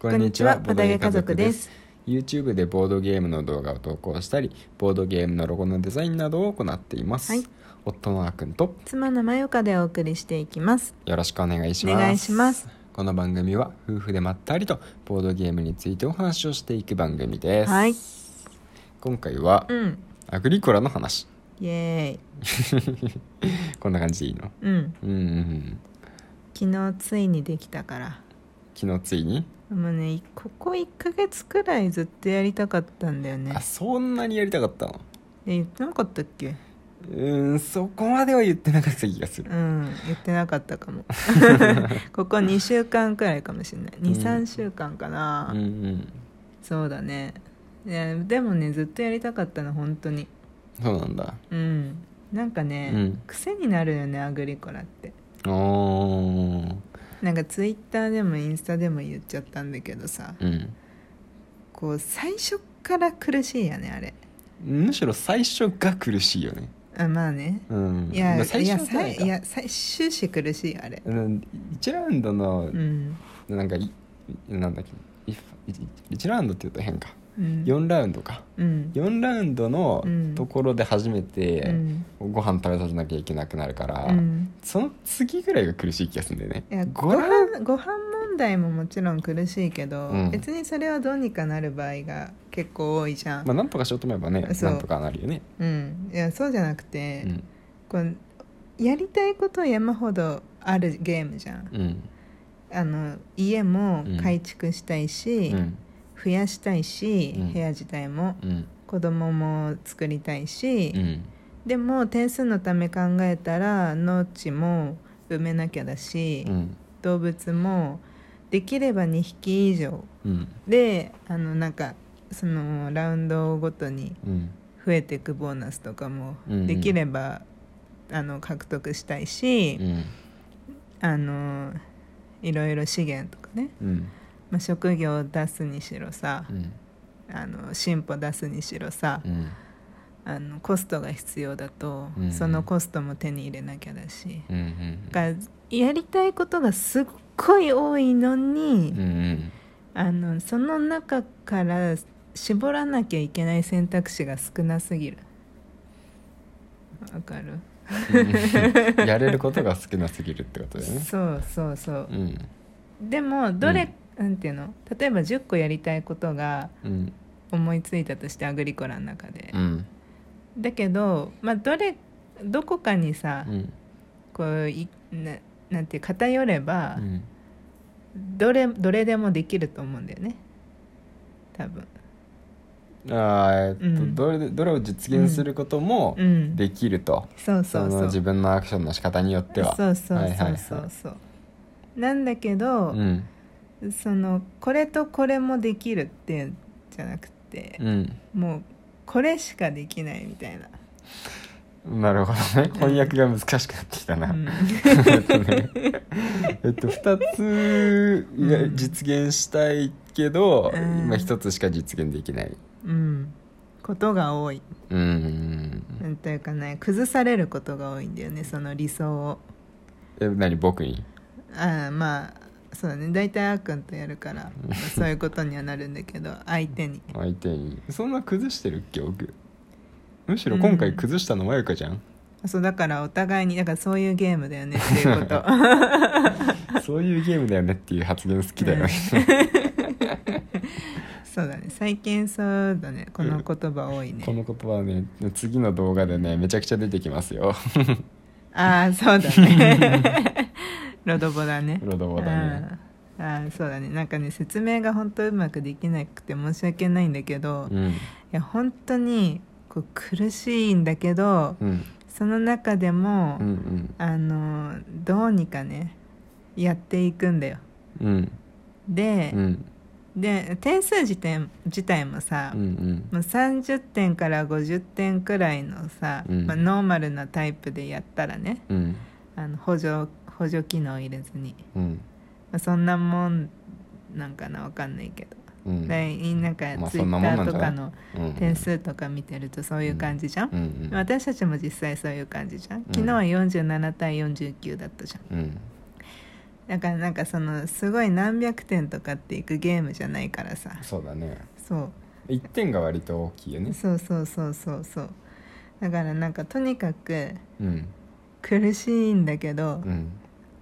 こんにちはボドゲ家族です。YouTube でボードゲームの動画を投稿したりボードゲームのロゴのデザインなどを行っています、はい。夫のあーくんと妻のまよかでお送りしていきます。よろしくお願いします。お願いします。この番組は夫婦でまったりとボードゲームについてお話をしていく番組です、はい。今回はうん。アグリコラの話。イエーイ。こんな感じでいいの？うんうんうん。うん。昨日ついにできたから。昨日ついに、もうねここ1ヶ月くらいずっとやりたかったんだよね。あそんなにやりたかったの？え言ってなかったっけ？うーんそこまでは言ってなかった気がする。うん言ってなかったかも。ここ2週間くらいかもしれない。23週間かな、うんうん。そうだね。いやでもねずっとやりたかったの本当に。そうなんだ。うん。なんかね、うん。癖になるよねアグリコラって。おーなんかツイッターでもインスタでも言っちゃったんだけどさうん。こう最初から苦しいよねあれ。むしろ最初が苦しいよね。あまあね。うん。いやまあ最いや初はさいいや最終始苦しいあれ。うん。1ラウンドのうん。なんかいなんだっけ。1ラウンドって言うと変か。うん4ラウンドか。うん。4ラウンドのうん。ところで初めうてん。ご飯食べさせなきゃいけなくなるから、うん。その次ぐらいが苦しい気がするんだよね。いやごご飯飯ご飯問題ももちろん苦しいけど、うん。別にそれはどうにかなる場合が結構多いじゃん、まあなんとかしようと思えばねなんとかなるよね。うん。いやそうじゃなくうて、ん。こうやりたいこと山ほどあるゲームじゃん。あの家も改築したいし、うん増やしたいし、うん。部屋自体もうん。子供も作りたいし、うん。でも点数のため考えたら農地も埋めなきゃだし、うん。動物もできれば2匹以上。うん。であのなんかそのラウンドごとにうん。増えていくボーナスとかもうん。できれば、あの獲得したいし、うん。あのいろいろ資源とかね、うんまあ、職業を出すにしろさうん。あの進歩出すにしろさ、うん。あのコストが必要だと、うん。そのコストも手に入れなきゃだし、うんうん。だからやりたいことがすっごい多いのに、うんうん。あのその中から絞らなきゃいけない選択肢が少なすぎる。わかる？うん。やれることが少なすぎるってことだよね。そうそうそう。う、ん。でもどれ、なんていうの。例えば10個やりたいことがうん。思いついたとしてアグリコラの中で、うん。だけど、まあ、どれどこかにさ、うん。こういななんていう偏れば、うん。どれどれでもできると思うんだよね。多分。あーえっとうん。どれでどれを実現することもうん。できると。そうそそう。そうの自分のアクションの仕方によっては。そうそうはいはいそう。はいそうそうなんだけど、うんそのこれとこれもできるっていうんじゃなくて、うん。もうこれしかできないみたいな、なるほどね。翻訳が難しくなってきたな、うん。えっとね。えっと2つがうん実現したいけど、うん。今1つしか実現できない。うん、ことが多い。うん。なん。というかね崩されることが多いんだよねその理想を。え何？僕に？ああまあそうだね。大体あーくんとやるから、まあそういうことにはなるんだけど 相手に。相手に。そんな崩してる？っけ僕むしろ今回崩したのまゆかじゃん、そうだからお互いにだからそういうゲームだよねっていうこと。そういうゲームだよねっていう発言好きだよね、そうだね。最近そうだね。この言葉多いね、この言葉はね次の動画でねめちゃくちゃ出てきますよ。ああそうだねロドボだね。ロドボだね。あそうだね。なんかね説明が本当うまくできなくて申し訳ないんだけど、いうん。や本当にこう苦しいんだけど、うん。その中でも、うんうん。あのどうにかねやっていくんだよ。うん。で、うん。で点数自体自体もさ、うんうん。もう30点から50点くらいのさ、うん。まあ、ノーマルなタイプでやったらねうん。あの補助補助機能入れずに、うん。まあ、そんなもんなんかなわかんないけど、うん。でなんかまあツイッターとかのうん。点数とか見てるとそういう感じじゃん、うんうん私たちも実際そういう感じじゃん。昨日は47対49だったじゃん。うん。だからなんかそのすごい何百点とかっていくゲームじゃないからさ。そうだね。そう。1点が割と大きいよね。そうそうそうそうそう。だからなんかとにかくうん。苦しいんだけど、うん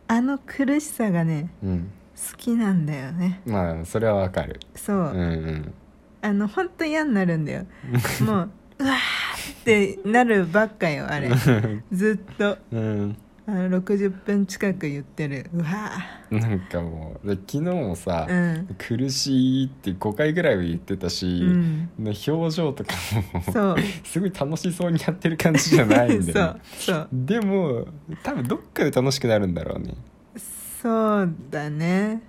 あの苦しさがねうん。好きなんだよね。まあそれはわかる。そう、うんうん。あの本当嫌になるんだよ。もううわーってなるばっかよあれ。ずっと。うんあの60分近く言ってる。うわなんかもうで昨日もさ、ーうん。苦しいって5回ぐらいは言ってたし、うん。ね表情とかもすごい楽しそうにやってる感じじゃないんだよ、ね、そうそう。でも多分どっかで楽しくなるんだろうね。そうだね。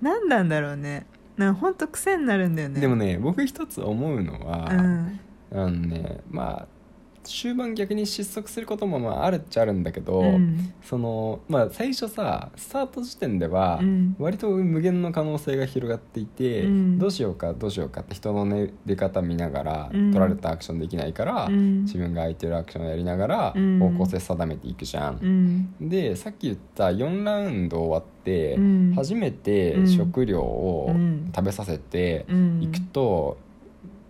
何なんだろうね。なんかほんと癖になるんだよね。でもね僕一つ思うのは、うん。あのねまあ終盤逆に失速することもまああるっちゃあるんだけど、うん。そのまあ最初さスタート時点ではうん。割と無限の可能性が広がっていて、うん。どうしようかどうしようかって人の、ね、出方見ながら、うん。取られたアクションできないから、うん。自分が空いてるアクションをやりながらうん。方向性定めていくじゃん。うん。でさっき言った4ラウンド終わって、うん。初めてうん。食料をうん。食べさせてうん。いくと、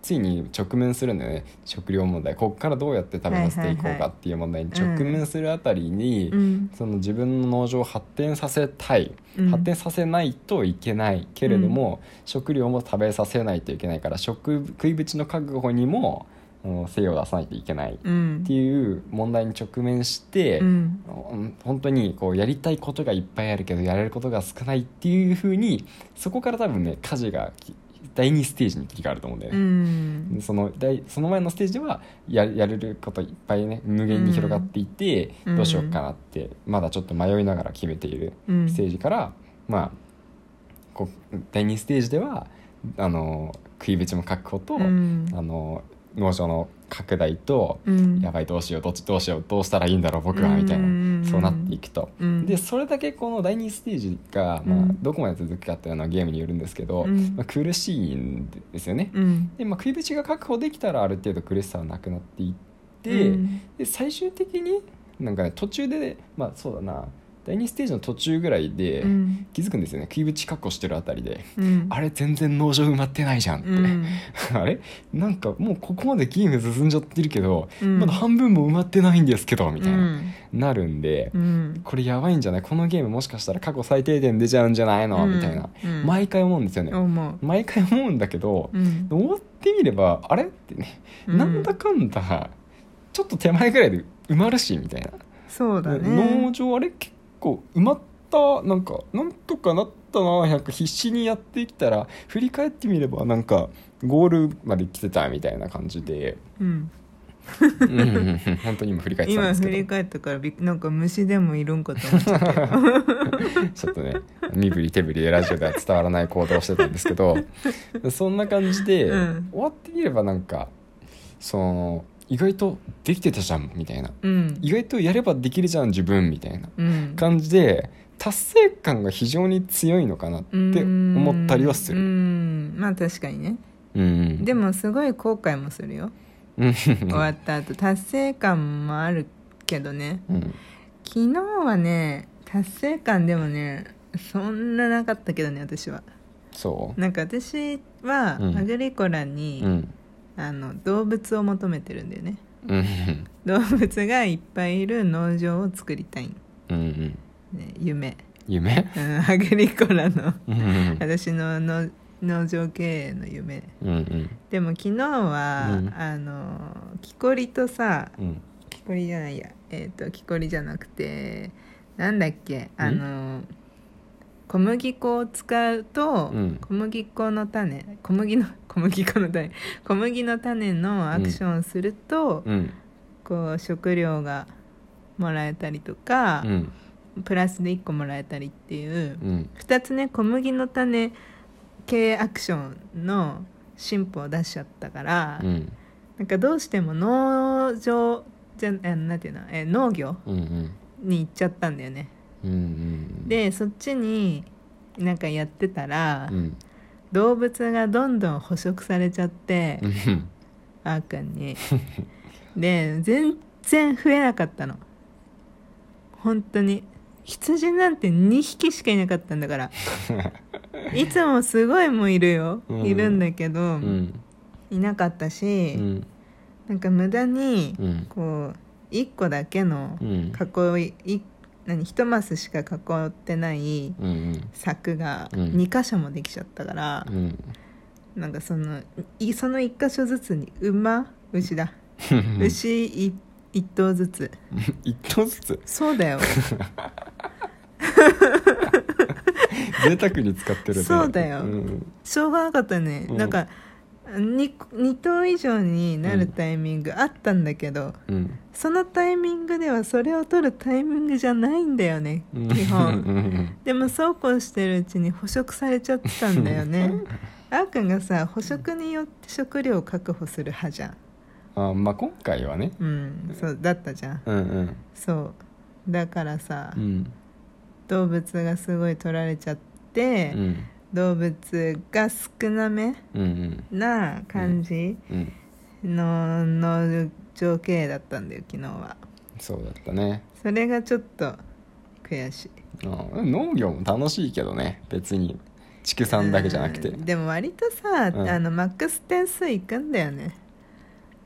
ついに直面するんだよね。食料問題。ここからどうやって食べさせていこうかっていう問題に直面するあたりに、うん。その自分の農場を発展させたい、うん。発展させないといけない。けれども、食料も食べさせないといけないから食食い口の確保にも精を出さないといけないっうん。ていう問題に直面して、うんうん。本当にこうやりたいことがいっぱいあるけどやれることが少ないっていうふうにそこから多分ね舵がき第2ステージに切り替わると思うんだようね。ん。その第その前のステージではややれることいっぱいね無限に広がっていて、うん。どうしようかなってまだちょっと迷いながら決めているうん。ステージから、まあこう第2ステージではあの食い口も確保と、うん。あの農場の拡大と、うん。やばいどうしようどっちどうしようどうしたらいいんだろう僕はみたいな、うんそうなっていくと。うん。でそれだけこの第2ステージが、まあうんどこまで続くかっていうのはゲームによるんですけど、うん。まあ、苦しいんですよね。うん。で、まあ、食い口が確保できたらある程度苦しさはなくなっていって、うん。で最終的になんかね途中でまあそうだな第2ステージの途中ぐらいでうん。気づくんですよね。食い口確保してるあたりで、うん。あれ全然農場埋まってないじゃんって、うん。あれ？なんかもうここまでゲーム進んじゃってるけど、うん。まだ半分も埋まってないんですけどみたいな、うん。なるんで、うん。これやばいんじゃない？このゲームもしかしたら過去最低点出ちゃうんじゃないの、うん。みたいな、うん。毎回思うんですよね、毎回思うんだけど、うん。終わってみればあれ？ってね、うん。なんだかんだちょっと手前ぐらいで埋まるしみたいな、そうだ農ね場あれ？結構埋まったなんかなんとかなったな。なんか必死にやってきたら振り返ってみればなんかゴールまで来てたみたいな感じで、うん。うん。うんうん本当に今振り返ってたん今ですけど。振り返ったからびっなんか虫でもいるんかと思っちゃったよ。ちょっとね身振り手振りでラジオでは伝わらない行動をしてたんですけど。そんな感じで、うん。終わってみればなんかその意外とできてたじゃんみたいな。うん。意外とやればできるじゃん自分みたいなうん。感じで達成感が非常に強いのかなって思ったりはすうる。ん。まあ確かにね。うん、でもすごい後悔もするよ。うん。終わった後。達成感もあるけどね。うん。昨日はね達成感でもねそんななかったけどね私は。そなんか私はうん。アグリコラに、あの動物を求めてるんだよね。うん。動物がいっぱいいる農場を作りたい、ね、うんうん。夢、夢？うん、アグリコラの。うん私のの農場経営の夢。うんうん。でも昨日は、うん。あの木こりとさうん。木こりじゃないや。えっ、と木こりじゃなくてなんだっけ？あの小麦粉を使うと、うん。小麦粉の種小麦の小麦粉の種小麦の種のアクションをすると、うん。こう食料がもらえたりとかう、ん。プラスで1個もらえたりっていう、うん。2つね小麦の種系アクションの進歩を出しちゃったから、うん。なんかどうしても農場じゃあなんていうのえ農業うんうん。に行っちゃったんだよねうんうんでそっちになんかやってたら、うん。動物がどんどん捕食されちゃって、うん。あーくんに。で全然増えなかったの。本当に。羊なんて2匹しかいなかったんだから。いつもすごいもういるよ、うん。いるんだけど、うん。いなかったし、うん。なんか無駄にうん。こう1個だけのうん。囲いい何1マスしか囲ってないうんうん柵がうん。2箇所もできちゃったからう、ん。なんかそのいその1箇所ずつに馬牛だ。牛い1頭ずつ。一頭ずつ？そうだよ。贅沢に使ってるね。そうだよ。んしょうがなかったね、うん。なんか 2, 2頭以上になるタイミングあったんだけど、うん。そのタイミングではそれを取るタイミングじゃないんだよねうん。基う本ん。でもそうこうしてるうちに捕食されちゃってたんだよね。あーくんがさ捕食によって食料を確保する派じゃん。あまあ今回はね。うんそうだったじゃん。うんうん。そう。だからさ、うん。動物がすごい取られちゃって、うん動物が少なめうんな感じうん。のの情景だったんだよ昨日は。そうだったね。それがちょっと悔しい。あ農業も楽しいけどね。別に畜産だけじゃなくて。うん。でも割とさ、うん。あのマックス点数いくんだよね。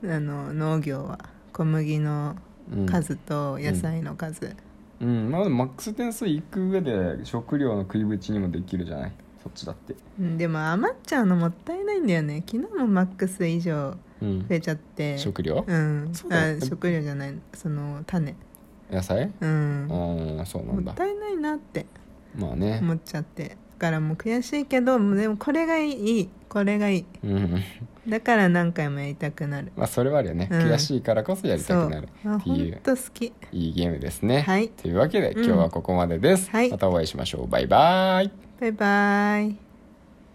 あの農業は。小麦のうん数と野菜の数、うん。まあでもマックス点数いく上で食料の食いぶちにもできるじゃない？そっちだって。うんでも余っちゃうのもったいないんだよね。昨日もマックス以上うん。増えちゃって。食料？うん。そうだよ。あ食料じゃない。その種。野菜？うん。ああそうなんだ。もったいないなってまあね。思っちゃって。だからもう悔しいけどでもこれがいい。これがいい。うん。だから何回もやりたくなる。まあそれはあるよね、うん。悔しいからこそやりたくなるあっていうと好き。いいゲームですね、はい。というわけでうん今日はここまでです、はい。またお会いしましょう。バイバイ。バイバイ